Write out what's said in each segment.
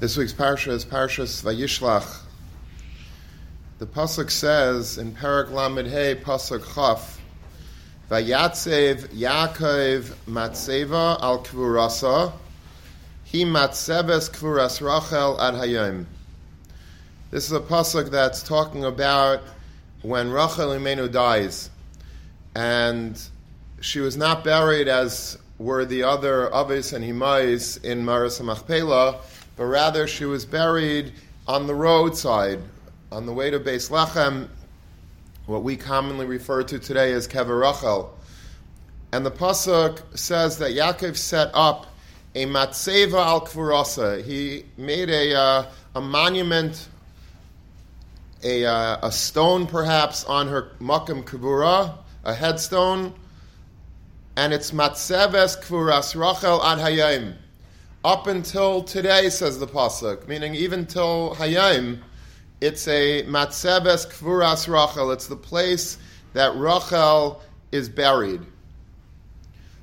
This week's parsha is Parshas Vayishlach. The pasuk says in Parak Lamed Hey pasuk Chaf, Vayatsev Yaakov Matseva al Kvurasa, He Matseves Kvuras Rachel ad Hayom. This is a pasuk that's talking about when Rachel Imenu dies, and she was not buried as were the other Avis and Himais in Maris Machpelah, but rather she was buried on the roadside, on the way to Beis Lechem, what we commonly refer to today as Kever Rachel. And the pasuk says that Yaakov set up a matzeva al kvurasa. He made a, uh, a monument, a, uh, a stone perhaps on her makam kvura, a headstone, and it's matzeves kvuras Rachel ad hayim up until today, says the pasuk, meaning even till Hayim, it's a matzebes kvuras Rachel. It's the place that Rachel is buried.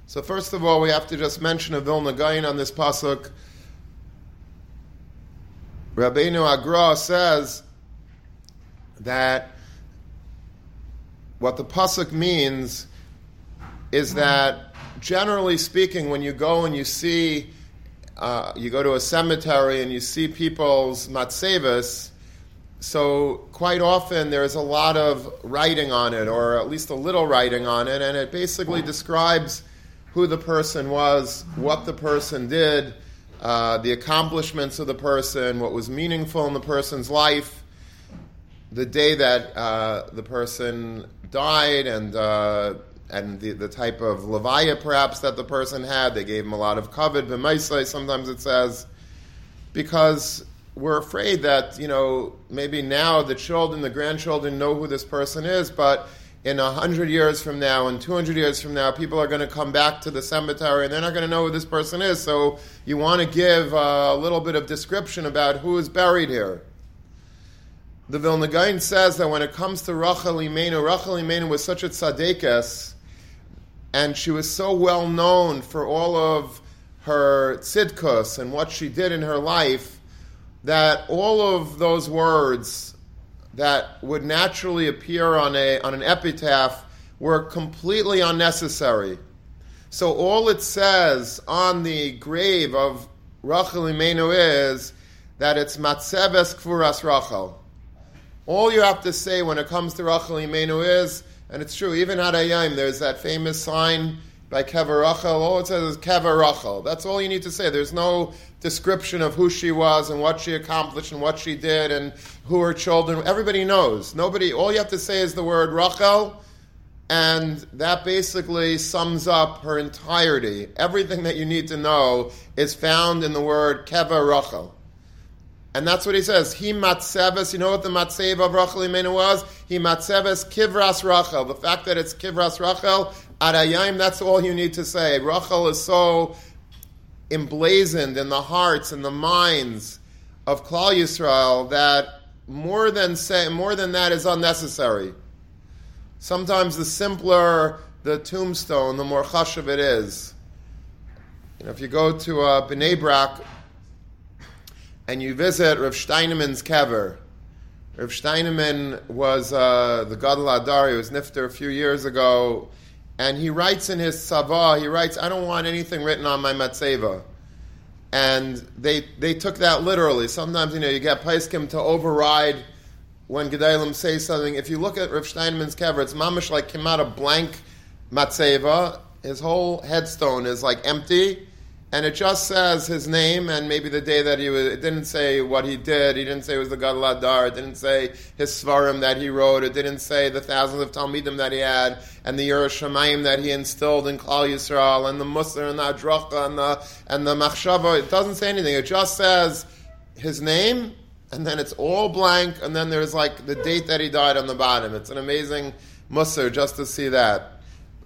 So first of all, we have to just mention a Vilna Gaon on this pasuk. Rabbeinu HaGra says that what the pasuk means is that generally speaking, when you go and you see uh, you go to a cemetery and you see people's matzevas, so quite often there's a lot of writing on it, or at least a little writing on it, and it basically describes who the person was, what the person did, uh, the accomplishments of the person, what was meaningful in the person's life, the day that uh, the person died, and uh, and the, the type of levaya perhaps that the person had. They gave him a lot of covet, b'maisai, sometimes it says, because we're afraid that, you know, maybe now the children, the grandchildren know who this person is, but in a hundred years from now, and two hundred years from now, people are going to come back to the cemetery and they're not going to know who this person is. So you want to give a little bit of description about who is buried here. The Vilna Gaon says that when it comes to Rachel Imenu, Rachel Imenu was such a tzaddikas and she was so well known for all of her tzidkus and what she did in her life that all of those words that would naturally appear on, a, on an epitaph were completely unnecessary. So all it says on the grave of Rachel Imenu is that it's Matzeves Kfuras Rachel. All you have to say when it comes to Rachel Imenu is and it's true, even at Ayim, there's that famous sign by Kever Rachel. All oh, it says is Kever Rachel. That's all you need to say. There's no description of who she was and what she accomplished and what she did and who her children. Everybody knows. Nobody. All you have to say is the word Rachel, and that basically sums up her entirety. Everything that you need to know is found in the word Kever Rachel. And that's what he says. He matzeves. You know what the matzev of Rachel Imenu was? He matzeves kivras Rachel. The fact that it's kivras Rachel arayim. That's all you need to say. Rachel is so emblazoned in the hearts and the minds of Klal Yisrael that more than say more than that is unnecessary. Sometimes the simpler the tombstone, the more chashav it is. You know, if you go to uh, Bnei Brak, and you visit Rav Steinman's kever. Rav Steinman was uh, the Gadol HaDor, he was nifter a few years ago, and he writes in his Sava, he writes, I don't want anything written on my matzeva. And they, they took that literally. Sometimes, you know, you get Paiskim to override when Gedalim say something. If you look at Rav Steinman's kever, it's mamish like came out a blank matzeva. His whole headstone is like empty and it just says his name and maybe the day that he was. It didn't say what he did. He didn't say it was the Gadol HaDor. It didn't say his svarim that he wrote. It didn't say the thousands of talmidim that he had and the yiras Shamayim that he instilled in Klal Yisrael and the Musar and the Adracha and the and the Machshava. It doesn't say anything. It just says his name and then it's all blank and then there's like the date that he died on the bottom. It's an amazing Musar just to see that.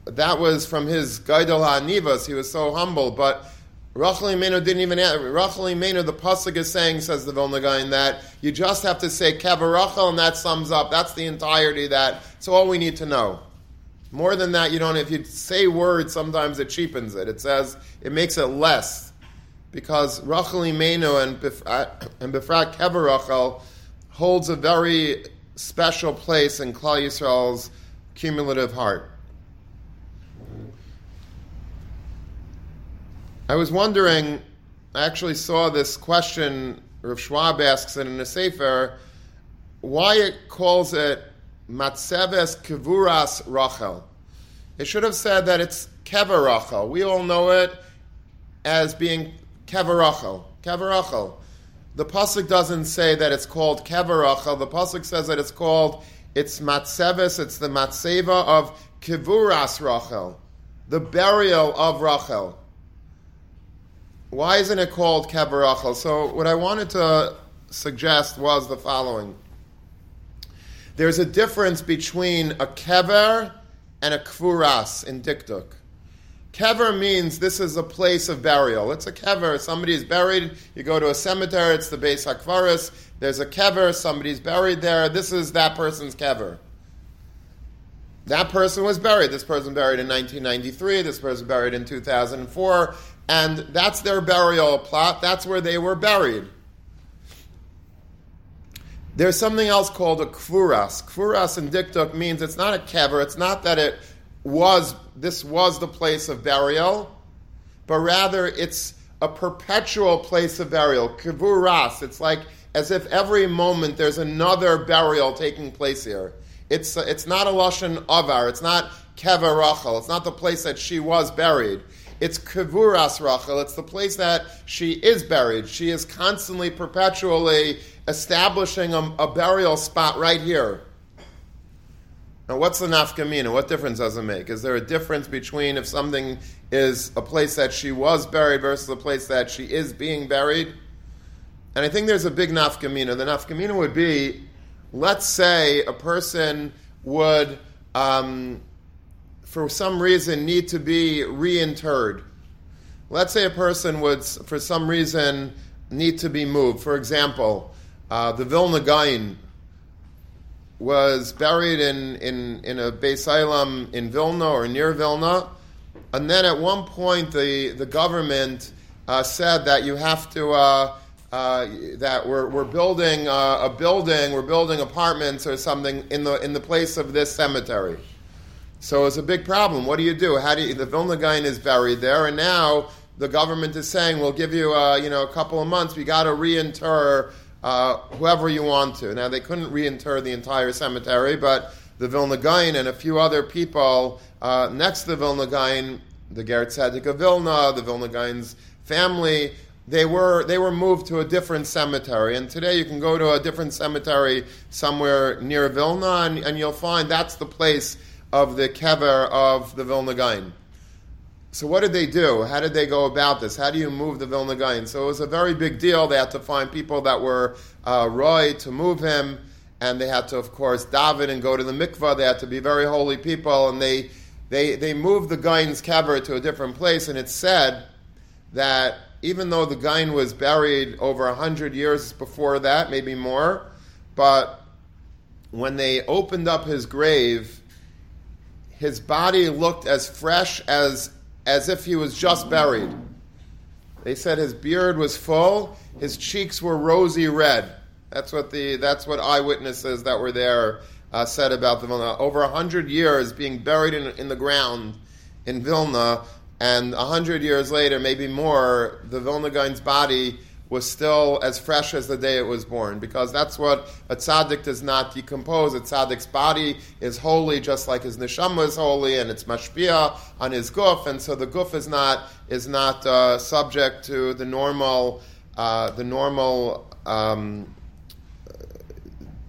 That was from his Gaidol HaNivas. He was so humble, but Rachel Imenu didn't even answer. Rachel Imenu, the pasuk is saying, says the Vilna Gaon, that you just have to say Kever Rachel, and that sums up. That's the entirety. That it's all we need to know. More than that, you don't. If you say words, sometimes it cheapens it. It says it makes it less. because Rachel Imenu uh, and Befrat, and Befrat holds a very special place in Klal Yisrael's cumulative heart. I was wondering, I actually saw this question, Rav Schwab asks it in a Sefer, why it calls it Matseves Kevuras Rachel. It should have said that it's Kever Rachel. We all know it as being Kever Rachel. Kever Rachel. The pasuk doesn't say that it's called Kever Rachel. The pasuk says that it's called it's Matseves. It's the Matseva of Kevuras Rachel, the burial of Rachel. Why isn't it called Kever Rachel? So what I wanted to suggest was the following. There's a difference between a kever and a kfuras in dikduk. Kever means this is a place of burial. It's a kever. Somebody is buried. You go to a cemetery. It's the Beis Hakvaris. There's a kever. Somebody's buried there. This is that person's kever. That person was buried. This person buried in 1993. This person buried in 2004. And that's their burial plot. That's where they were buried. There's something else called a kfuras. Kfuras in dikduk means it's not a kever. It's not that it was this was the place of burial, but rather it's a perpetual place of burial. Kvuras. It's like as if every moment there's another burial taking place here. It's it's not a lashon avar. It's not kever Rachel. It's not the place that she was buried. It's Kevuras Rachel. It's the place that she is buried. She is constantly, perpetually establishing a, a burial spot right here. Now, what's the nafkamina? What difference does it make? Is there a difference between if something is a place that she was buried versus a place that she is being buried? And I think there's a big nafkamina. The nafkamina would be, let's say a person would um, for some reason need to be reinterred. Let's say a person would, for some reason, need to be moved. For example, uh, the Vilna Gaon was buried in, in, in a Beis Ilam in Vilna or near Vilna, and then at one point the, the government uh, said that you have to, uh, uh that we're, we're building uh, a building, we're building apartments or something in the, in the place of this cemetery. So it's a big problem. What do you do? How do you, the Vilna Gaon is buried there, and now the government is saying, "We'll give you, uh, you know, a couple of months. We got to reinter uh, whoever you want to." Now they couldn't reinter the entire cemetery, but the Vilna Gaon and a few other people uh, next to the Vilna Gaon, the Ger of Vilna, the Vilna Gaon's family, they were they were moved to a different cemetery. And today you can go to a different cemetery somewhere near Vilna, and, and you'll find that's the place of the kever of the Vilna Gaon. So what did they do? How did they go about this? How do you move the Vilna Gaon? So it was a very big deal. They had to find people that were uh, roy to move him, and they had to, of course, daven and go to the mikvah. They had to be very holy people, and they they they moved the Gaon's kever to a different place. And it's said that even though the Gaon was buried over hundred years before that, maybe more, but when they opened up his grave his body looked as fresh as, as if he was just buried. They said his beard was full, his cheeks were rosy red. That's what the that's what eyewitnesses that were there uh, said about the Vilna. Over a hundred years being buried in, in the ground in Vilna, and a hundred years later, maybe more, the Vilna Gaon's body was still as fresh as the day it was born, because that's what a tzaddik does not decompose. A tzaddik's body is holy, just like his neshama is holy, and it's mashpia on his guf, and so the guf is not is not uh, subject to the normal uh, the normal um,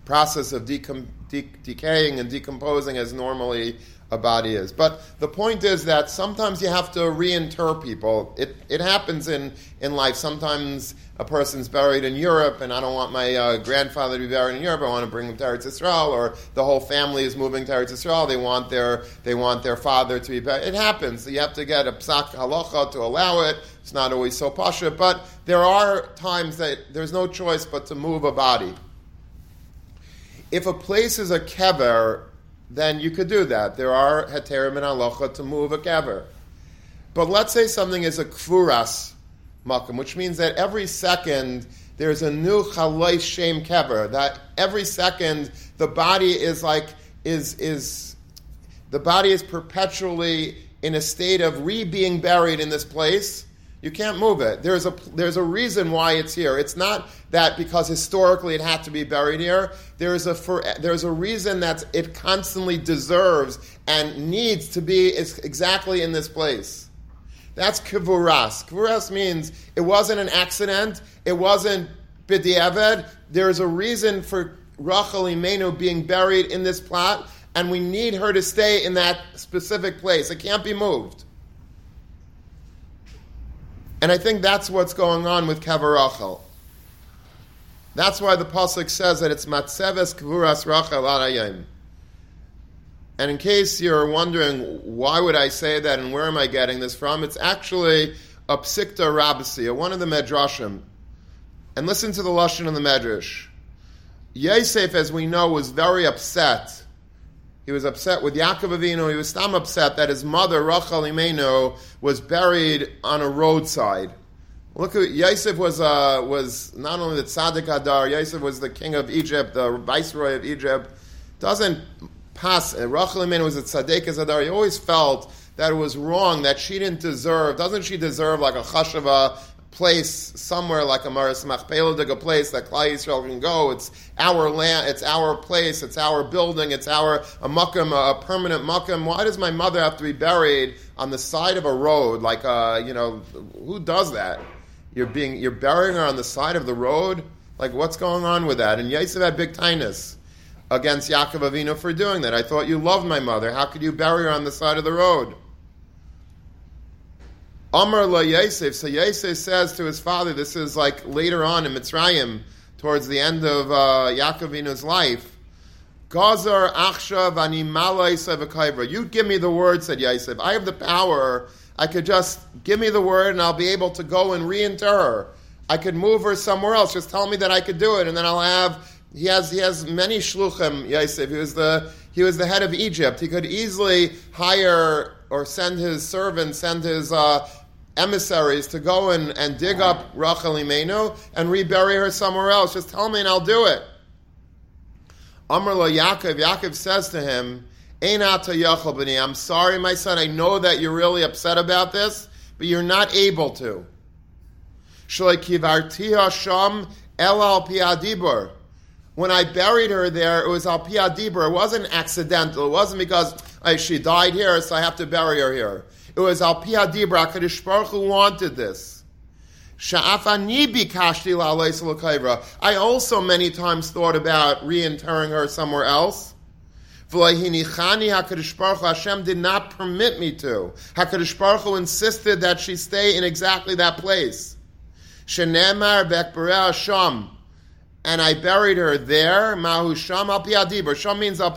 process of decom- de- decaying and decomposing as normally a body is. But the point is that sometimes you have to reinter people. It, it happens in, in life. Sometimes a person's buried in Europe, and I don't want my uh, grandfather to be buried in Europe. I want to bring him to Eretz or the whole family is moving to Eretz. They want their they want their father to be buried. It happens. You have to get a psak halacha to allow it. It's not always so pasha, but there are times that there's no choice but to move a body. If a place is a kever, then you could do that. There are heterim and halacha to move a kever. But let's say something is a kfuras. makom, which means that every second there's a new chaloi shem kever. That every second the body is like is is the body is perpetually in a state of re being buried in this place. You can't move it. There's a there's a reason why it's here. It's not that because historically it had to be buried here. There's a for, there's a reason that it constantly deserves and needs to be exactly in this place. That's kivuras. Kivuras means it wasn't an accident. It wasn't b'diavad. There's a reason for Rachel Imenu being buried in this plot, and we need her to stay in that specific place. It can't be moved. And I think that's what's going on with Kever Rachel. That's why the pasuk says that it's matzeves kvuras Rachel arayim. And in case you're wondering why would I say that and where am I getting this from, it's actually a psikta rabasi, one of the medrashim. And listen to the lashon of the medrash. Yosef, as we know, was very upset. He was upset with Yaakov Avinu. He was stam upset that his mother Rachel Imenu was buried on a roadside. Look Yosef was uh, was not only the tzaddik HaDor. Yosef was the king of Egypt, the viceroy of Egypt. Doesn't pass. Uh, Rachel Imenu was a tzaddik HaDor. He always felt that it was wrong that she didn't deserve. Doesn't she deserve like a chashava place somewhere like a Maris Machpelah, a place that Klal Yisrael can go. It's our land, it's our place, it's our building, it's our a a permanent mukim. Why does my mother have to be buried on the side of a road? Like, uh, you know, who does that? You're being, you're burying her on the side of the road. Like, what's going on with that? And Yosef had big tinus against Yaakov Avinu for doing that. I thought you loved my mother. How could you bury her on the side of the road? Amar la Yosef. So Yosef says to his father, this is like later on in Mitzrayim, towards the end of uh, Yaakovinu's life. Gazar achshav ani You give me the word, said Yosef. I have the power. I could just give me the word, and I'll be able to go and reinter her. I could move her somewhere else. Just tell me that I could do it, and then I'll have. He has he has many shluchim. Yosef. He was the he was the head of Egypt. He could easily hire or send his servants, send his uh, emissaries to go and, and dig up Rachel Imenu and rebury her somewhere else. Just tell me and I'll do it. Amr lo Yaakov, Yaakov says to him, I'm sorry, my son, I know that you're really upset about this, but you're not able to. When I buried her there, it was al piyadibur. It wasn't accidental. It wasn't because she died here, so I have to bury her here. It was Al Pi Adibra, Kadosh Baruch Hu wanted this. I also many times thought about reinterring her somewhere else. Hashem did not permit me to. HaKadosh Baruch Hu insisted that she stay in exactly that place. And I buried her there. Mahu Sham al. Sham means al.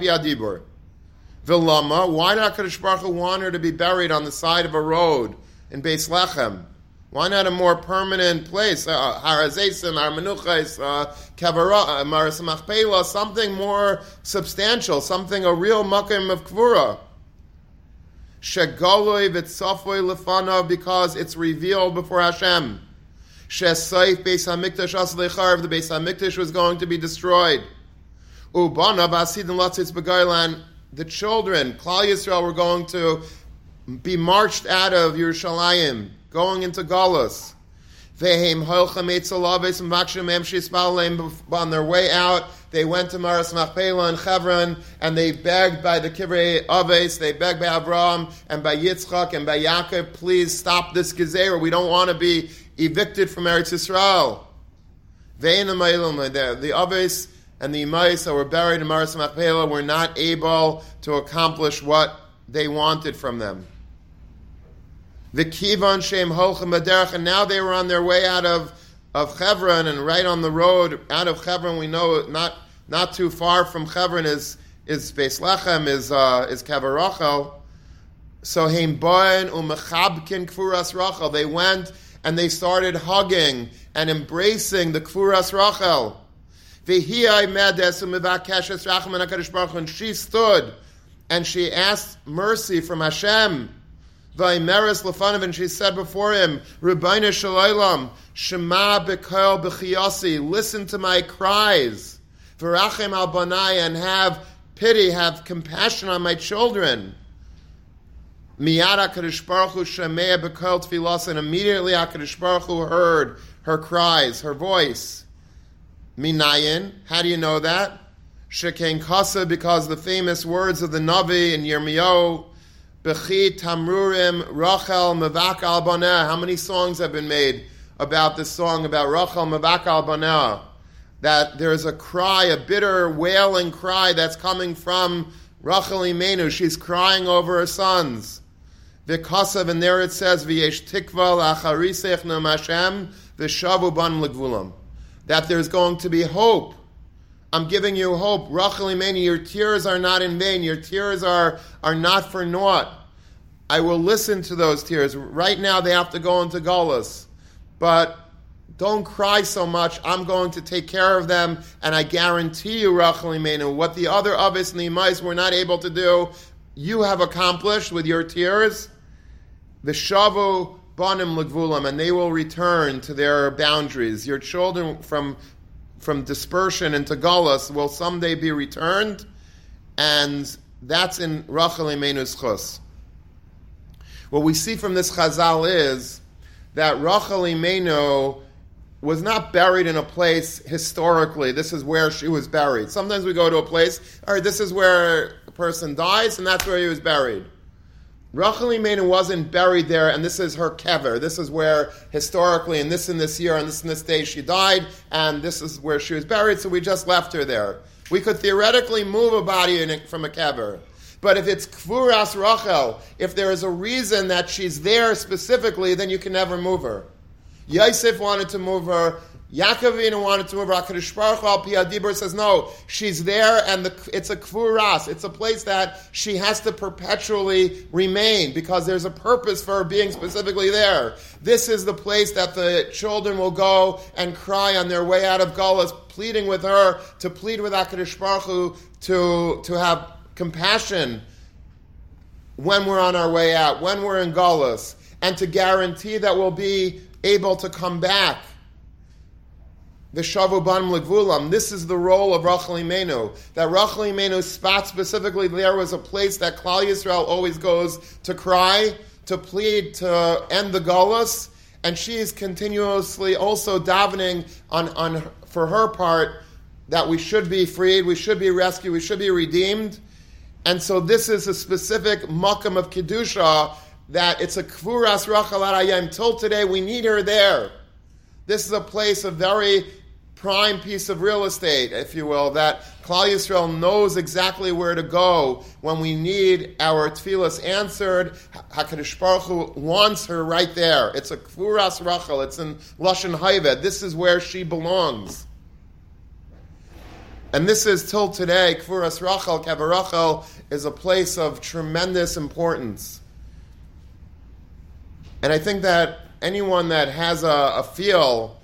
Vilama, why not Kadosh Baruch Hu want her to be buried on the side of a road in Beis Lechem? Why not a more permanent place? Uh, Harazesim, Armenuchais, uh, Kavara, uh, Maris Machpelah, something more substantial, something, a real makim of Kvura. Shegoloi v'tzafoy lefanav, because it's revealed before Hashem. Shesaif Beis HaMikdash Asalechar, the Beis HaMikdash was going to be destroyed. Ubana Basidin Latzitz Begailan, the children, Klal Yisrael, were going to be marched out of Yerushalayim, going into Galus. On their way out, they went to Maras Machpelah and Chevron, and they begged by the Kivrei Aves, they begged by Abraham and by Yitzchak and by Yaakov, please stop this Gezerah. We don't want to be evicted from Eretz Yisrael. The Aves and the Imais that were buried in Maras Machpelah were not able to accomplish what they wanted from them. The Kivan Shem Holchem Baderach, and now they were on their way out of, of Hebron, and right on the road out of Hebron, we know not not too far from Hebron is is Beis Lechem, is uh, is Kever So Heim Boen Umechabkin Kfuras Rachel. They went and they started hugging and embracing the Kfuras Rachel. And she stood and she asked mercy from Hashem. Vaimeres Lefanav, and she said before him, Rabbeinu Shalom, Shema B'Kol B'Chiyasi, listen to my cries. V'rachem al Banai, and have pity, have compassion on my children. Miyad HaKadosh Baruch Hu Shemea B'Kol Tfilas, and immediately HaKadosh Baruch heard her cries, her voice. Minayin, how do you know that? Shekain Kasa, because the famous words of the Navi in Yirmiyahu, Bechi Tamrurim Rachel Mavak al How many songs have been made about this song about Rachel Mavak al That there is a cry, a bitter wailing cry that's coming from Rachel Imenu. She's crying over her sons. V'kasav, and there it says, V'yesh tikva l'acharisech Hashem v'shavu ban l'gvulam. That there's going to be hope. I'm giving you hope. Rachel Imenu, your tears are not in vain. Your tears are, are not for naught. I will listen to those tears. Right now they have to go into Golas. But don't cry so much. I'm going to take care of them, and I guarantee you, Rachel Imenu, what the other Avis and Imais were not able to do, you have accomplished with your tears. The Shavu Banim Legvulam, and they will return to their boundaries. Your children from from dispersion into Golas will someday be returned, and that's in Rachel Imenu's chus. What we see from this Chazal is that Rachel Imenu was not buried in a place historically. This is where she was buried. Sometimes we go to a place, all right, this is where a person dies, and that's where he was buried. Rachel Imenu wasn't buried there, and this is her kever. This is where historically, and this in this year, and this in this day, she died, and this is where she was buried. So we just left her there. We could theoretically move a body from a kever, but if it's kvuras Rachel, if there is a reason that she's there specifically, then you can never move her. Yosef wanted to move her. Yaakovina wanted to move. HaKadosh Baruch Hu al says, no, she's there and the, it's a kfuras. It's a place that she has to perpetually remain because there's a purpose for her being specifically there. This is the place that the children will go and cry on their way out of Golas, pleading with her, to plead with HaKadosh Baruch Hu, to, to have compassion when we're on our way out, when we're in Golas, and to guarantee that we'll be able to come back the Shavu Ban Legvulam. This is the role of Rachel Imenu. That Rachel Imenu spot specifically there was a place that Klal Yisrael always goes to cry, to plead, to end the Golas, and she is continuously also davening on, on for her part that we should be freed, we should be rescued, we should be redeemed. And so this is a specific makam of Kedusha that it's a kvuras rachel arayim. Till today, we need her there. This is a place of very prime piece of real estate, if you will, that Klal Yisrael knows exactly where to go when we need our tefillas answered. Hakadosh Baruch Hu wants her right there. It's a kfuras rachel. It's in lashon hayved. This is where she belongs. And this is till today, Kfuras Rachel, Kever is a place of tremendous importance. And I think that anyone that has a, a feel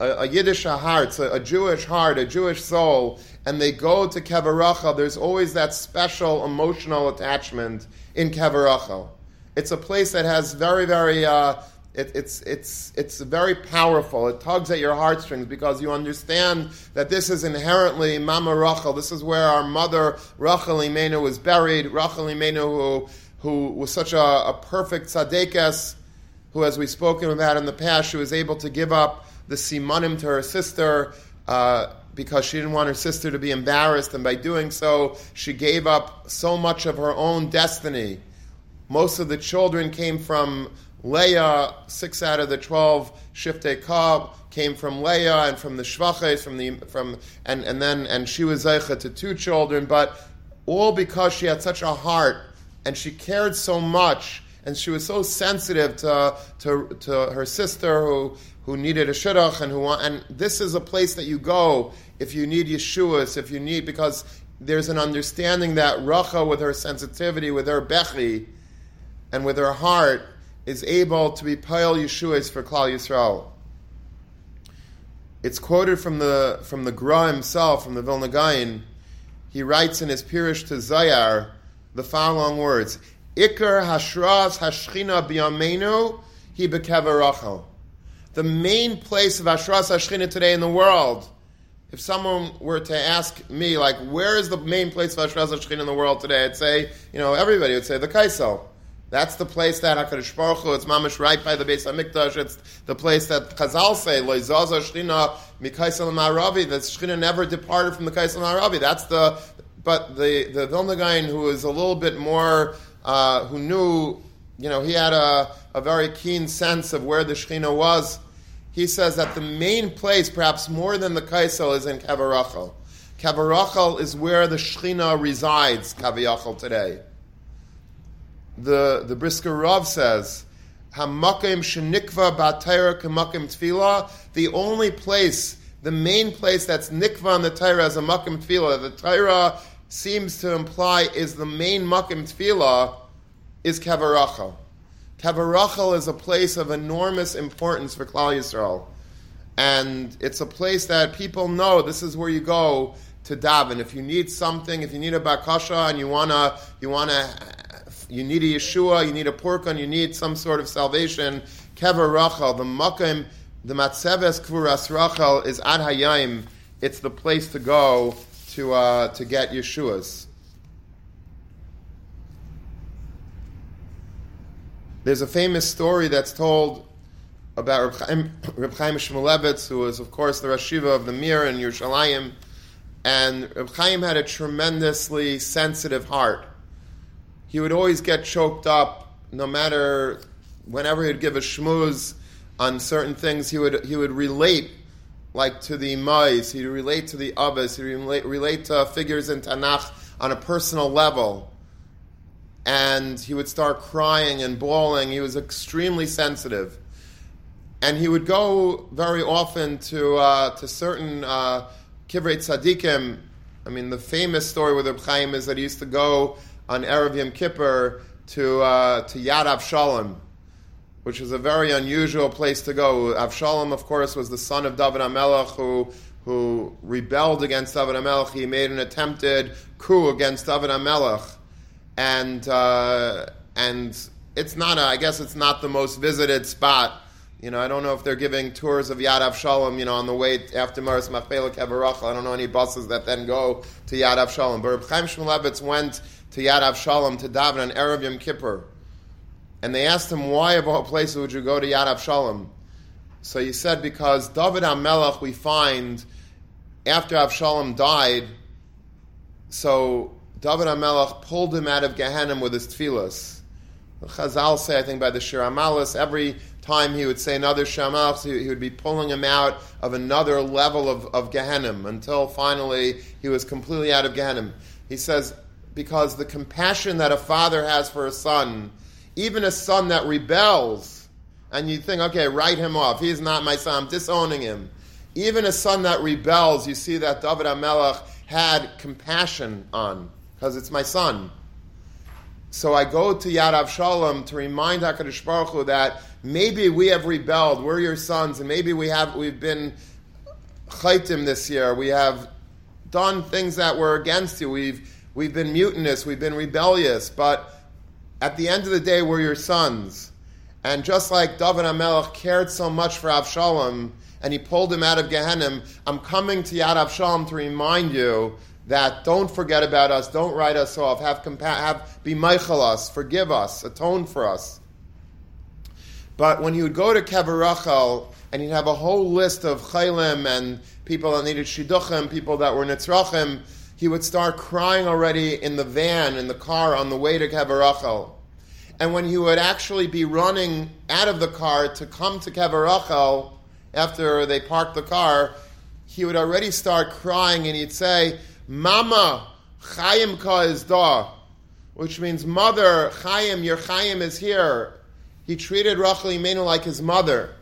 a, a Yiddish heart, a, a, Jewish heart, a Jewish soul, and they go to Kever there's always that special emotional attachment in Kever It's a place that has very, very, uh, it, it's, it's, it's very powerful. It tugs at your heartstrings because you understand that this is inherently Mama Rachel. This is where our mother, Rachel Imenu, was buried. Rachel Imenu, who, who was such a, a perfect tzaddikas, who, as we've spoken about in the past, she was able to give up the simanim to her sister uh, because she didn't want her sister to be embarrassed, and by doing so, she gave up so much of her own destiny. Most of the children came from Leah, six out of the twelve Shiftei Kab came from Leah and from the Shvaches, from the from and, and then and she was Zeicha to two children, but all because she had such a heart and she cared so much and she was so sensitive to, to, to her sister who who needed a shidduch and who want, and this is a place that you go if you need Yeshuas, if you need because there's an understanding that Racha, with her sensitivity, with her bechi, and with her heart, is able to be pile Yeshuas for Klal Yisrael. It's quoted from the from the Gra himself, from the Vilna Gaon. He writes in his Pirish to Zayar the following words: Iker Hashras Hashchina Biyamenu Hi Bekever The main place of Hashras Hashchina today in the world, if someone were to ask me, like, where is the main place of Hashras Hashchina in the world today, I'd say, you know, everybody would say the Kaisel. That's the place that Hakadosh Baruch Hu, it's mamish right by the Beis Hamikdash. It's the place that Chazal say Loizaza Shchina Mikaisel Maravi. That Shchina never departed from the Kaisel Maravi. That's the. But the the Vilna Gaon, who is a little bit more, uh, who knew, you know, he had a, a very keen sense of where the Shechina was. He says that the main place, perhaps more than the Kaisel, is in Kavarachal. Kavarachal is where the Shechina resides, Kaviyachal today the the Brisker Rav says, Hamakim shenikva b'atayra kemakim tefillah. The only place, the main place that's nikva in the Torah as a makim tefillah, the Torah seems to imply is the main makim tefillah, is kavarachal. Kavarachal is a place of enormous importance for Klal Yisrael. And it's a place that people know this is where you go to daven. If you need something, if you need a bakasha and you wanna you wanna you need a Yeshua, you need a Porkon, you need some sort of salvation. Kever Rachel, the Makim, the Matzeves Kvuras Rachel is Ad Hayim. It's the place to go to, uh, to get Yeshuas. There's a famous story that's told about Reb Chaim, Chaim Shmulevitz, who was, of course, the Rashiva of the Mir in Yerushalayim. And Reb Chaim had a tremendously sensitive heart he would always get choked up, no matter whenever he'd give a shmooze on certain things. He would he would relate like to the Imais, he'd relate to the Abbas, he'd relate, relate to figures in Tanakh on a personal level. And he would start crying and bawling. He was extremely sensitive. And he would go very often to, uh, to certain uh, Tzadikim. I mean, the famous story with Reb Chaim is that he used to go on Erev Yom Kippur to, uh, to Yad Avshalom, which is a very unusual place to go. Avshalom, of course, was the son of David HaMelech who, who rebelled against David HaMelech. He made an attempted coup against David HaMelech. And, uh, and it's not, a, I guess it's not the most visited spot. You know, I don't know if they're giving tours of Yad Avshalom, you know, on the way after Maris Machpelah Kevarach. I don't know any buses that then go to Yad Avshalom. But Reb Chaim Shmulevitz went to Yad Avshalom to daven on Erev Yom Kippur. And they asked him, why of all places would you go to Yad Avshalom? So he said, because David HaMelech, we find, after Avshalom died, so David HaMelech pulled him out of Gehenna with his tefillas. Chazal say, I think by the Shir Amalis, every time he would say another Shamach, he, he, would be pulling him out of another level of, of Gehenna until finally he was completely out of Gehenna. He says, because the compassion that a father has for a son, even a son that rebels, and you think, okay, write him off. He's not my son. I'm disowning him. Even a son that rebels, you see that David HaMelech had compassion on, because it's my son. So I go to Yad Avshalom to remind HaKadosh Baruch Hu that maybe we have rebelled, we're your sons, and maybe we have, we've been chaitim this year, we have done things that were against you, we've We've been mutinous, we've been rebellious, but at the end of the day, we're your sons. And just like David HaMelech cared so much for Avshalom, and he pulled him out of Gehenna, I'm coming to Yad Avshalom to remind you that don't forget about us, don't write us off, have, compa- have be mochel us, forgive us, atone for us. But when he would go to Kever and he'd have a whole list of chaylim and people that needed shidduchim, people that were nitzrachim, he would start crying already in the van, in the car on the way to Kever Rachel. And when he would actually be running out of the car to come to Kever Rachel after they parked the car, he would already start crying and he'd say, Mama, Chaim ka is da, which means mother, Chaim, your Chaim is here. He treated Rachel Imenu like his mother.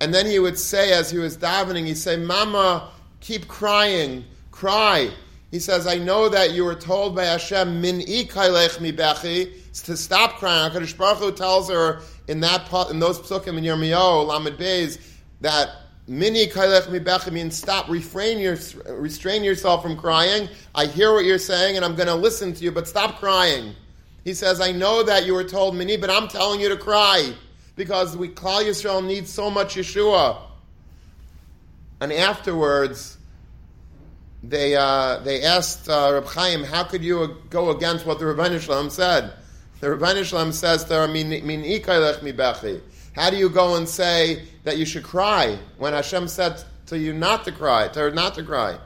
And then he would say, as he was davening, he'd say, Mama, keep crying, cry. He says, I know that you were told by Hashem, min ikaylech mi bechi, to stop crying. HaKadosh Baruch Hu tells her in that in those psukim in Yirmiyahu, Lamed Beis, that mini kailech mi bechi means stop, refrain your, restrain yourself from crying. I hear what you're saying and I'm going to listen to you, but stop crying. He says, I know that you were told mini, but I'm telling you to cry because we Klal Yisrael needs so much Yeshua. And afterwards, they, uh, they asked uh, Reb Chaim, how could you go against what the Rebbeinu said? The Rebbeinu Shalom says to her, min, min. How do you go and say that you should cry when Hashem said to you not to cry, to her not to cry?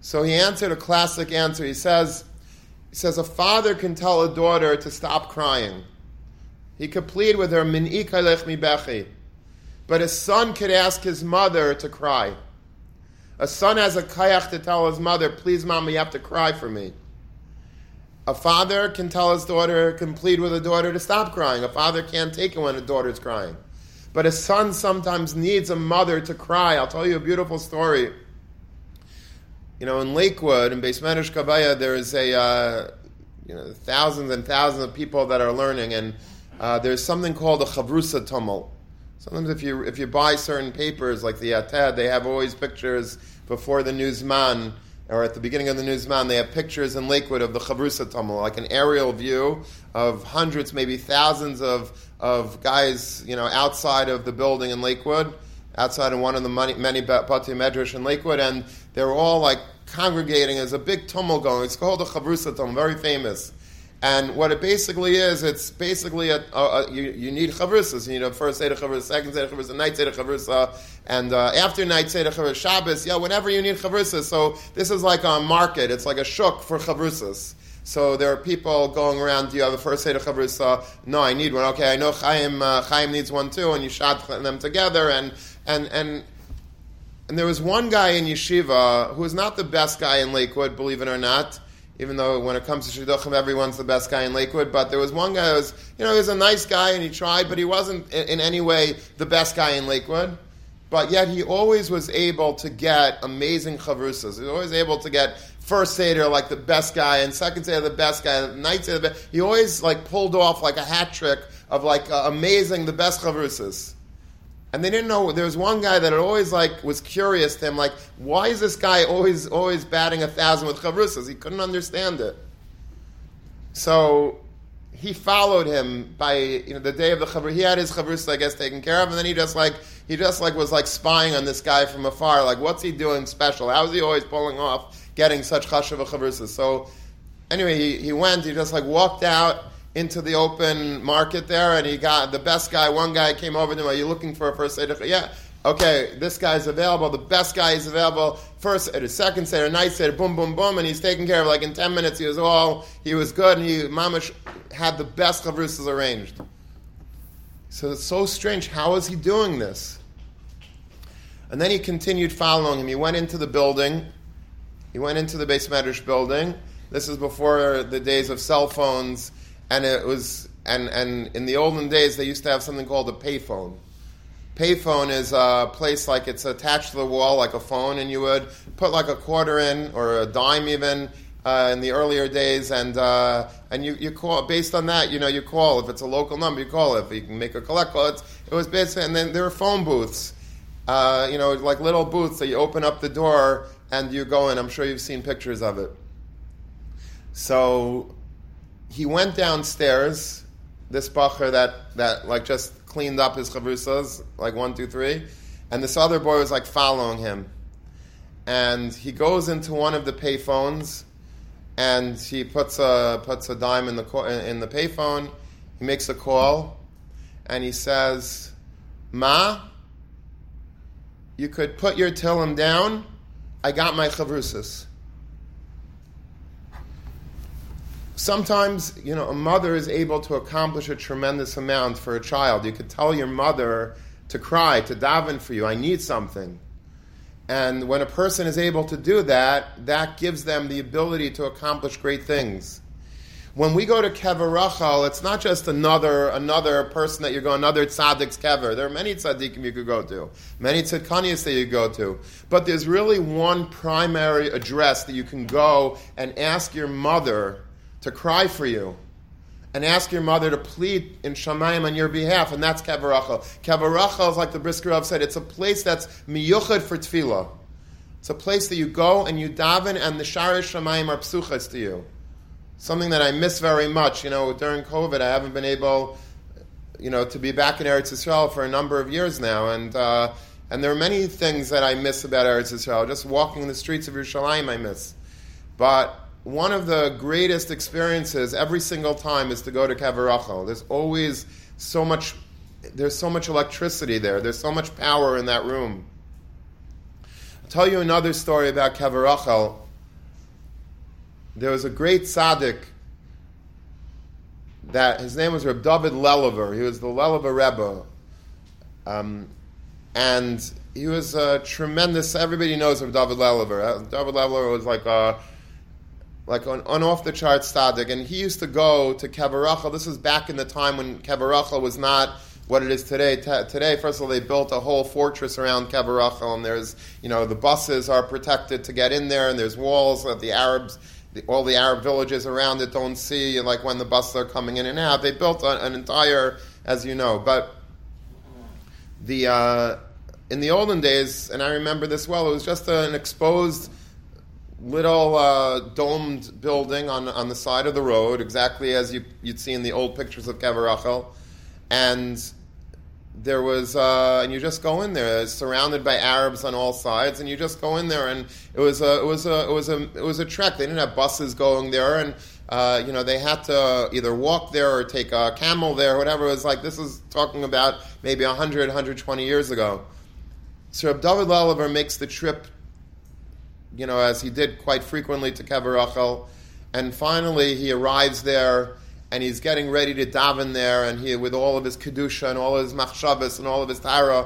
So he answered a classic answer. He says, he says a father can tell a daughter to stop crying. He could plead with her, min mi. But a son could ask his mother to cry. A son has a kayak to tell his mother, please, mom, you have to cry for me. A father can tell his daughter, can plead with a daughter to stop crying. A father can't take it when a daughter's crying. But a son sometimes needs a mother to cry. I'll tell you a beautiful story. You know, in Lakewood, in Beis Medrash Govoha, there is a, uh, you know, thousands and thousands of people that are learning, and uh, there's something called a chavrusa tumult. Sometimes if you if you buy certain papers like the Yated, they have always pictures before the Newsman or at the beginning of the Newsman, they have pictures in Lakewood of the Chavrusa Tumul, like an aerial view of hundreds, maybe thousands of, of guys, you know, outside of the building in Lakewood, outside of one of the many, many Bati Medrash in Lakewood, and they're all like congregating. There's a big tumul going. It's called the Chavrusa Tumul, very famous. And what it basically is, it's basically a, a, a you, you, need chavrusas. You need a first Seder chavrusa, second Seder chavrusa, night Seder chavrusa, and uh, after night Seder chavrusa, Shabbos, yeah, whenever you need chavrusas. So this is like a market. It's like a shuk for chavrusas. So there are people going around. Do you have a first Seder chavrusa? No, I need one. Okay, I know Chaim. Uh, Chaim needs one too, and you shot them together. And and and and there was one guy in yeshiva who was not the best guy in Lakewood, believe it or not even though when it comes to shidduchim, everyone's the best guy in Lakewood. But there was one guy who was, you know, he was a nice guy and he tried, but he wasn't in, in any way the best guy in Lakewood. But yet he always was able to get amazing chavrusas. He was always able to get first seder like the best guy and second seder the best guy, and night seder the best. He always like pulled off like a hat trick of like uh, amazing the best chavrusas. And they didn't know. There was one guy that always like was curious to him, like, why is this guy always always batting a thousand with chavrusas? He couldn't understand it. So he followed him by you know the day of the chavr. He had his chavrusas, I guess, taken care of, and then he just like he just like was like spying on this guy from afar. Like, what's he doing special? How is he always pulling off getting such chashav chavrusas? So anyway, he, he went. He just like walked out into the open market there, and he got the best guy. One guy came over to him. Are you looking for a first aid? Yeah. Okay, this guy's available. The best guy is available. First at a second a night set, boom, boom, boom, and he's taken care of. Like in ten minutes, he was all he was good, and he mamish had the best chavrusas arranged. So it's so strange. How is he doing this? And then he continued following him. He went into the building. He went into the Beis Medrash building. This is before the days of cell phones and it was and and in the olden days they used to have something called a payphone. Payphone is a place like it's attached to the wall like a phone, and you would put like a quarter in or a dime even uh, in the earlier days, and uh, and you, you call based on that. You know, you call if it's a local number, you call. If you can make a collect call, it's, it was basically, and then there were phone booths. Uh, you know, like little booths that you open up the door and you go in. I'm sure you've seen pictures of it. So he went downstairs, this bacher that, that like just cleaned up his chavrusas, like one, two, three, and this other boy was like following him. And he goes into one of the payphones, and he puts a puts a dime in the in the payphone. He makes a call, and he says, "Ma, you could put your tillim down. I got my chavrusas." Sometimes, you know, a mother is able to accomplish a tremendous amount for a child. You could tell your mother to cry, to daven for you, I need something. And when a person is able to do that, that gives them the ability to accomplish great things. When we go to Kever Rachel, it's not just another another person that you go, another tzaddik's kever. There are many tzaddikim you could go to, many tzadkanias that you go to. But there's really one primary address that you can go and ask your mother to cry for you and ask your mother to plead in Shamayim on your behalf, and that's Kever Rachel. Kavarachal is like the Brisker said, it's a place that's miyuchad for tefillah. It's a place that you go and you daven, and the Shaarei Shamayim are psuchas to you. something that I miss very much. You know, during COVID, I haven't been able, you know, to be back in Eretz Israel for a number of years now, and uh, and there are many things that I miss about Eretz Israel. Just walking the streets of Yerushalayim, I miss. But one of the greatest experiences every single time is to go to Kever Rachel. There's always so much. There's so much electricity there. There's so much power in that room. I'll tell you another story about Kever Rachel there was a great tzaddik that his name was Reb David Lelever. He was the Lelever Rebbe. Um, and he was a tremendous, everybody knows Reb David Lelever. Uh, David Lelever was like a, like an, an off the chart tzaddik. And he used to go to Kever Rachel. This was back in the time when Kever Rachel was not what it is today. T- today, first of all, they built a whole fortress around Kever Rachel, and there's, you know, the buses are protected to get in there, and there's walls that the Arabs the, all the Arab villages around it don't see, like when the buses are coming in and out. They built a, an entire, as you know, but the uh, in the olden days, and I remember this well, it was just an exposed little uh, domed building on on the side of the road, exactly as you, would see in the old pictures of Kever and there was, uh, and you just go in there, surrounded by Arabs on all sides, and you just go in there, and it was a, it was a, it was a, it was a trek. They didn't have buses going there, and uh, you know they had to either walk there or take a camel there, whatever. It was like this is talking about maybe 100, 120 years ago. Reb David Lelever makes the trip, you know, as he did quite frequently to Kever and finally he arrives there and he's getting ready to daven there, and he with all of his kedusha and all of his machshavas and all of his tara,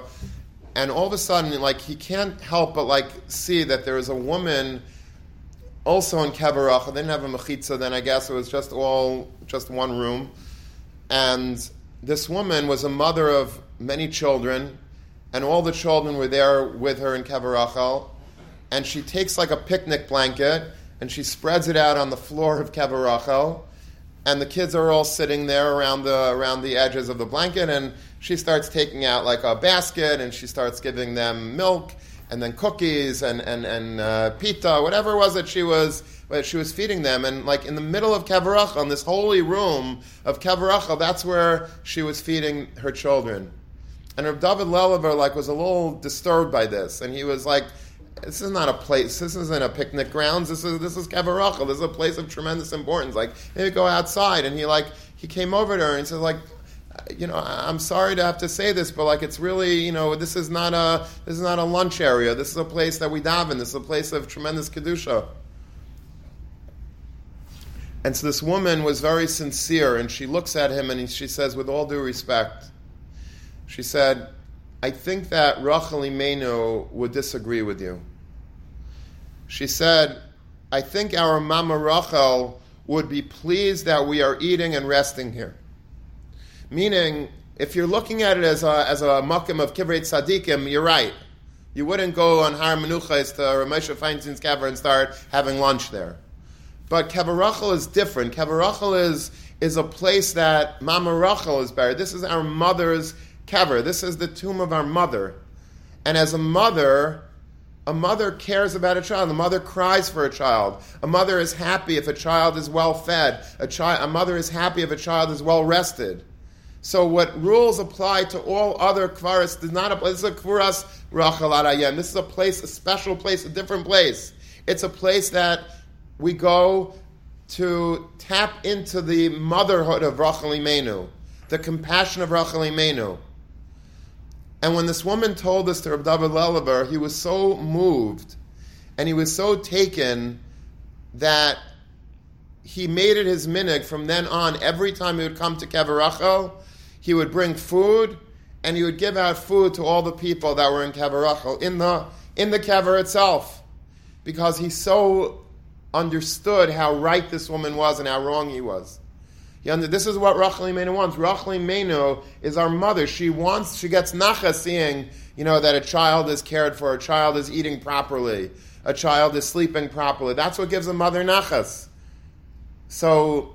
and all of a sudden, like he can't help but like see that there is a woman also in Kevarach. They didn't have a mechitza then. I guess it was just all just one room, and this woman was a mother of many children, and all the children were there with her in Kever Rachel, and she takes like a picnic blanket and she spreads it out on the floor of Kever Rachel and the kids are all sitting there around the around the edges of the blanket and she starts taking out like a basket and she starts giving them milk and then cookies and and and uh, pita whatever it was that she was she was feeding them and like in the middle of Kavarach in this holy room of Kavarach that's where she was feeding her children. And Reb David Lelever like was a little disturbed by this and he was like this is not a place. This isn't a picnic grounds. This is this is Kever Rachel. This is a place of tremendous importance. Like maybe go outside. And he like he came over to her and said like, you know, I'm sorry to have to say this, but like it's really you know this is not a this is not a lunch area. This is a place that we daven. This is a place of tremendous kedusha. And so this woman was very sincere, and she looks at him and she says, with all due respect, she said, I think that Rachel Imenu would disagree with you. She said, I think our Mama Rachel would be pleased that we are eating and resting here. Meaning, if you're looking at it as a, as a makam of Kivrei Tzaddikim, you're right. You wouldn't go on Har Menuchas to Reb Moshe Feinstein's kever and start having lunch there. But Kever is different. Kever is, is a place that Mama Rachel is buried. This is our mother's kever. This is the tomb of our mother. And as a mother, a mother cares about a child. A mother cries for a child. A mother is happy if a child is well fed. A, chi- a mother is happy if a child is well rested. So what rules apply to all other kvaras does not apply. This is a kvaras rachel arayim. This is a place, a special place, a different place. It's a place that we go to tap into the motherhood of Rachel Imenu, the compassion of Rachel Imenu. And when this woman told this to Rabbi David Lelever, he was so moved and he was so taken that he made it his minhag from then on. Every time he would come to Kever Rachel, he would bring food and he would give out food to all the people that were in Kever Rachel, in the, in the Kever itself, because he so understood how right this woman was and how wrong he was. This is what Rachel Imenu wants. Rachel Imenu is our mother. She wants, she gets nacha seeing, you know, that a child is cared for, a child is eating properly, a child is sleeping properly. That's what gives a mother nachas. So,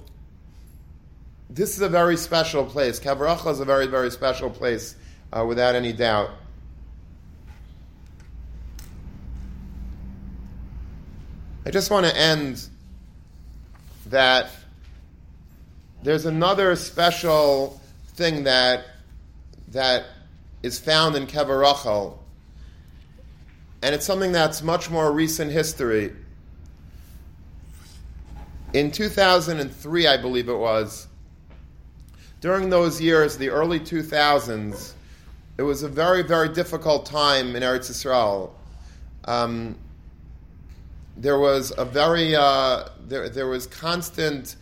this is a very special place. Kavracha is a very, very special place, uh, without any doubt. I just want to end that there's another special thing that that is found in Kever Rachel, and it's something that's much more recent history. In 2003, I believe it was, during those years, the early 2000s, it was a very, very difficult time in Eretz Yisrael. Um, there was a very, uh, there, there was constant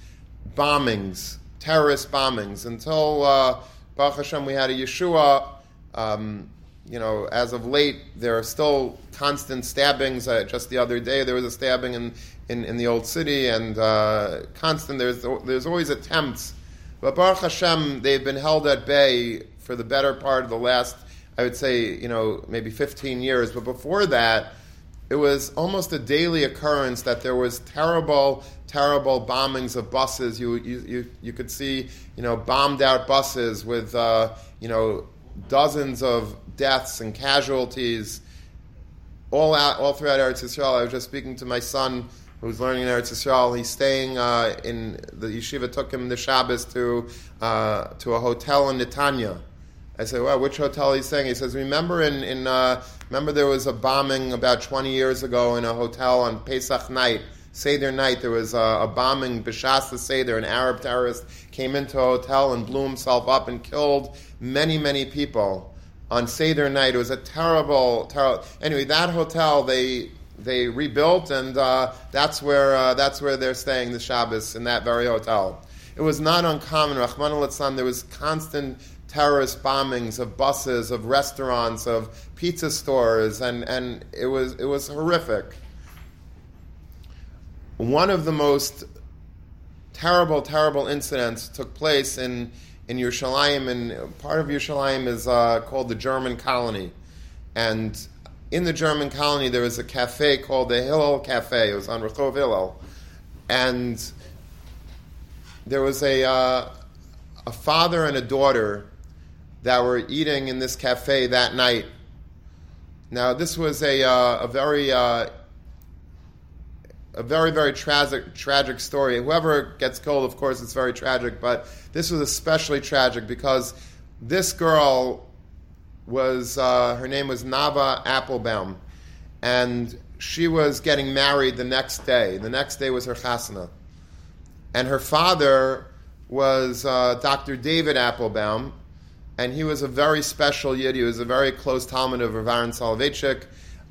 bombings, terrorist bombings, until uh, Baruch Hashem we had a Yeshua. Um, you know, as of late, there are still constant stabbings. Uh, just the other day, there was a stabbing in, in, in the old city, and uh, constant. There's there's always attempts, but Baruch Hashem, they've been held at bay for the better part of the last, I would say, you know, maybe 15 years. But before that, it was almost a daily occurrence that there was terrible, terrible bombings of buses. You you you, you could see, you know, bombed out buses with, uh, you know, dozens of deaths and casualties all out, all throughout Eretz Yisrael. I was just speaking to my son who's learning in Eretz Yisrael. He's staying uh, in the yeshiva. Took him the Shabbos to uh, to a hotel in Netanya. I said, "Well, which hotel?" He's saying. He says, "Remember in in uh, remember there was a bombing about 20 years ago in a hotel on Pesach night." Seder night, there was a, a bombing, Bishas the Seder, an Arab terrorist came into a hotel and blew himself up and killed many, many people on Seder night. It was a terrible, terrible. Anyway, that hotel they they rebuilt, and uh, that's where uh, that's where they're staying the Shabbos in that very hotel. It was not uncommon. Rahman al there was constant terrorist bombings of buses, of restaurants, of pizza stores, and, and it was it was horrific. One of the most terrible, terrible incidents took place in in Yerushalayim, and part of Yerushalayim is uh, called the German colony. And in the German colony, there was a cafe called the Hillel Cafe. It was on Rehov Hillel. And there was a, uh, a father and a daughter that were eating in this cafe that night. Now, this was a, uh, a very uh, a very, very tragic, tragic story. Whoever gets killed, of course, it's very tragic, but this was especially tragic because this girl was, uh, her name was Nava Applebaum, and she was getting married the next day. The next day was her chasana. And her father was uh, Dr. David Applebaum, and he was a very special yid. He was a very close Talmud of Rav Aaron Soloveitchik.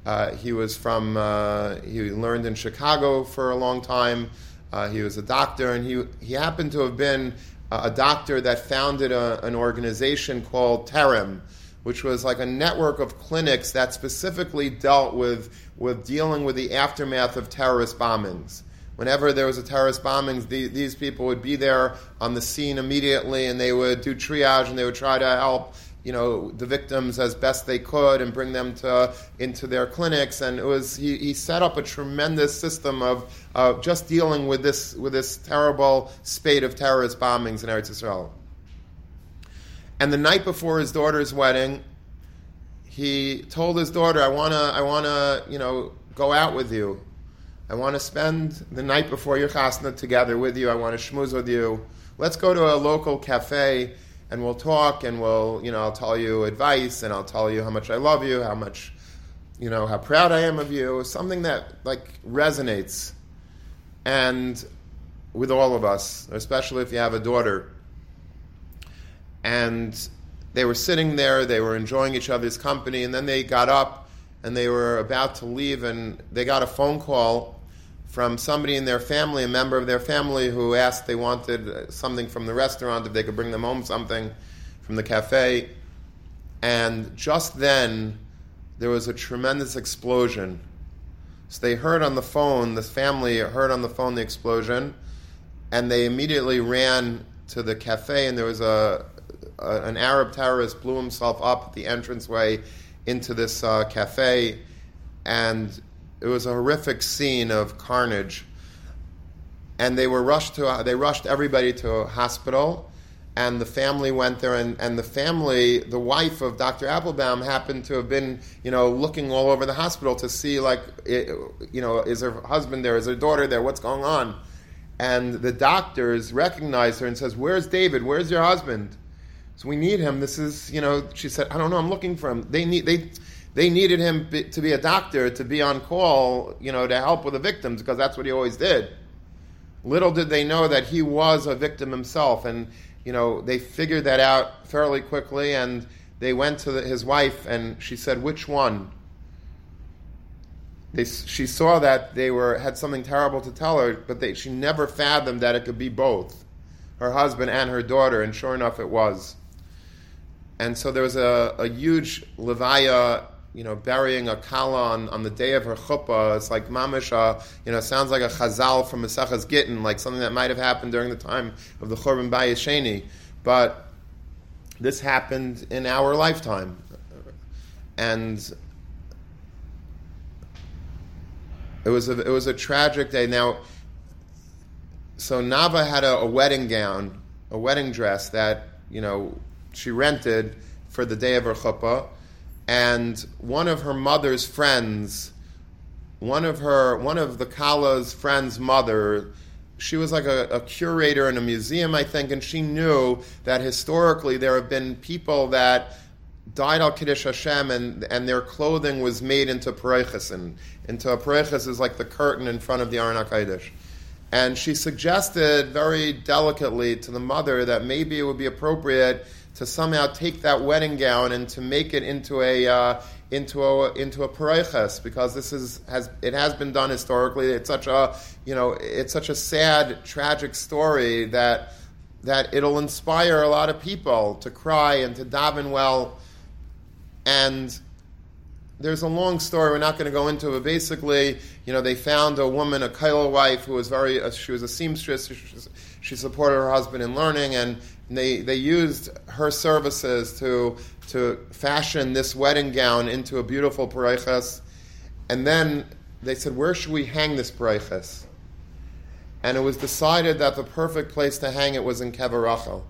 Uh, he was from, uh, he learned in Chicago for a long time. Uh, he was a doctor, and he, he happened to have been a doctor that founded a, an organization called Terem, which was like a network of clinics that specifically dealt with, with dealing with the aftermath of terrorist bombings. Whenever there was a terrorist bombing, the, these people would be there on the scene immediately, and they would do triage, and they would try to help you know the victims as best they could and bring them to into their clinics and it was he, he set up a tremendous system of uh, just dealing with this with this terrible spate of terrorist bombings in Eretz Israel. And the night before his daughter's wedding, he told his daughter, "I wanna I wanna you know go out with you. I want to spend the night before your chasna together with you. I want to schmooze with you. Let's go to a local cafe." and we'll talk and we'll, you know, I'll tell you advice and I'll tell you how much I love you, how much, you know, how proud I am of you, something that like resonates and with all of us, especially if you have a daughter. And they were sitting there, they were enjoying each other's company, and then they got up and they were about to leave, and they got a phone call from somebody in their family, a member of their family, who asked they wanted something from the restaurant, if they could bring them home something from the cafe. And just then, there was a tremendous explosion. So they heard on the phone, the family heard on the phone the explosion, and they immediately ran to the cafe, and there was a, a an Arab terrorist blew himself up at the entranceway into this uh, cafe, and it was a horrific scene of carnage. And they were rushed to, they rushed everybody to a hospital, and the family went there, and, and the family, the wife of Dr. Applebaum happened to have been, you know, looking all over the hospital to see, like, it, you know, is her husband there, is her daughter there, what's going on? and the doctors recognize her and says, "Where's David? Where's your husband?" So we need him. This is, you know, she said, "I don't know. I'm looking for him." They need they they needed him to be a doctor to be on call, you know, to help with the victims because that's what he always did. Little did they know that he was a victim himself, and you know they figured that out fairly quickly. And they went to the, his wife, and she said, "Which one?" They, she saw that they were had something terrible to tell her, but they, she never fathomed that it could be both, her husband and her daughter. And sure enough, it was. And so there was a, a huge levaya you know, burying a kala on, on the day of her chuppah. It's like mamish, uh, you know, sounds like a chazal from Maseches Gittin, like something that might have happened during the time of the Churban Bayis Sheni. But this happened in our lifetime. And it was a, it was a tragic day. Now, so Nava had a, a wedding gown, a wedding dress that, you know, she rented for the day of her chuppah and one of her mother's friends, one of her, one of the Kala's friends' mother, she was like a, a, curator in a museum, I think, and she knew that historically there have been people that died al Kiddush Hashem and, and their clothing was made into pareiches, and into a pareiches is like the curtain in front of the Aron HaKadosh. And she suggested very delicately to the mother that maybe it would be appropriate to somehow take that wedding gown and to make it into a uh, into a into a pareiches because this is has it has been done historically. It's such a you know it's such a sad tragic story that that it'll inspire a lot of people to cry and to daven well. And there's a long story. We're not going to go into but Basically, you know, they found a woman, a kollel wife, who was very. Uh, she was a seamstress. She, she supported her husband in learning, and they, they used her services to, to fashion this wedding gown into a beautiful pareiches. And then they said, Where should we hang this pareiches? And it was decided that the perfect place to hang it was in Kever Rachel.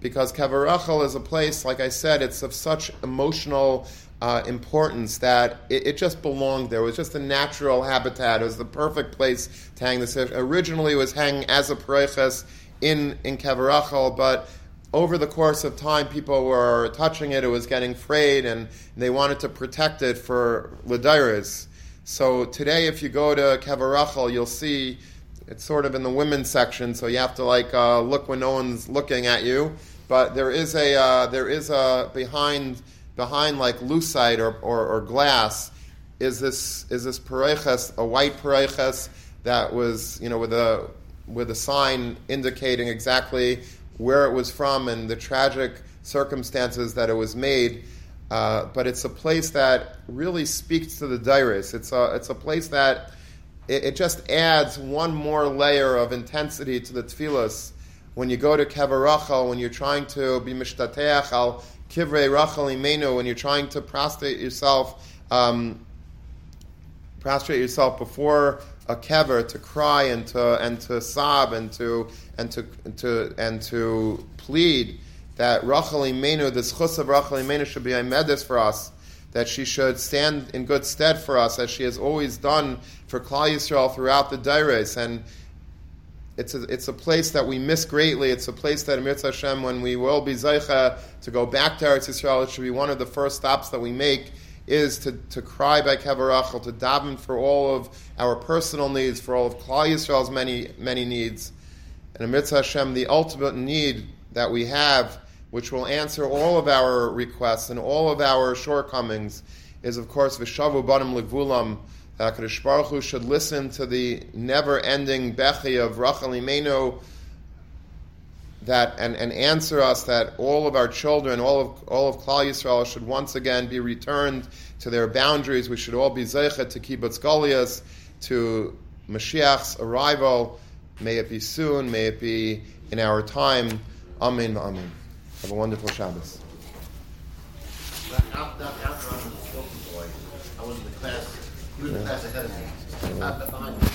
Because Kever Rachel is a place, like I said, it's of such emotional uh, importance that it, it, just belonged there. It was just a natural habitat. It was the perfect place to hang this. Originally, it was hanging as a pareiches in in Kever Rachel, but over the course of time, people were touching it. It was getting frayed, and they wanted to protect it for Ladiris. So today, if you go to Kever Rachel, you'll see it's sort of in the women's section, so you have to like uh, look when no one's looking at you. But there is a uh, there is a behind behind like lucite or, or, or, glass is this is this pareiches, a white pareiches that was you know with a with a sign indicating exactly where it was from and the tragic circumstances that it was made. Uh, but it's a place that really speaks to the Dairis. It's a, it's a place that it, it, just adds one more layer of intensity to the tefillas. When you go to Kever Rachel, when you're trying to be mishtateach al kivrei Rachel imenu, when you're trying to prostrate yourself, um, prostrate yourself before a kever to cry and to and to sob and to and to and to and to plead that Rachel Imenu, this chus of Rachel Imenu should be a medis for us, that she should stand in good stead for us, as she has always done for Klal Yisrael throughout the Daires. And it's a, it's a place that we miss greatly. It's a place that Amir Hashem, when we will be Zaycha to go back to Eretz Yisrael, it should be one of the first stops that we make is to, to cry by Kever Rachel, to daven for all of our personal needs, for all of Klal Yisrael's many, many needs. And amidst Hashem, the ultimate need that we have, which will answer all of our requests and all of our shortcomings, is of course Vishavu Banim Legvulam, that Baruch Hu should listen to the never-ending Bechi of Rachel Imenu, that and, and answer us that all of our children, all of all of Klal Yisrael should once again be returned to their boundaries. We should all be zeichet to kibbutz galuyos, to Mashiach's arrival. May it be soon. May it be in our time. Amen. Amen. Have a wonderful Shabbos. After, after I was a boy, I was in the class. He was in the class ahead of me. behind me.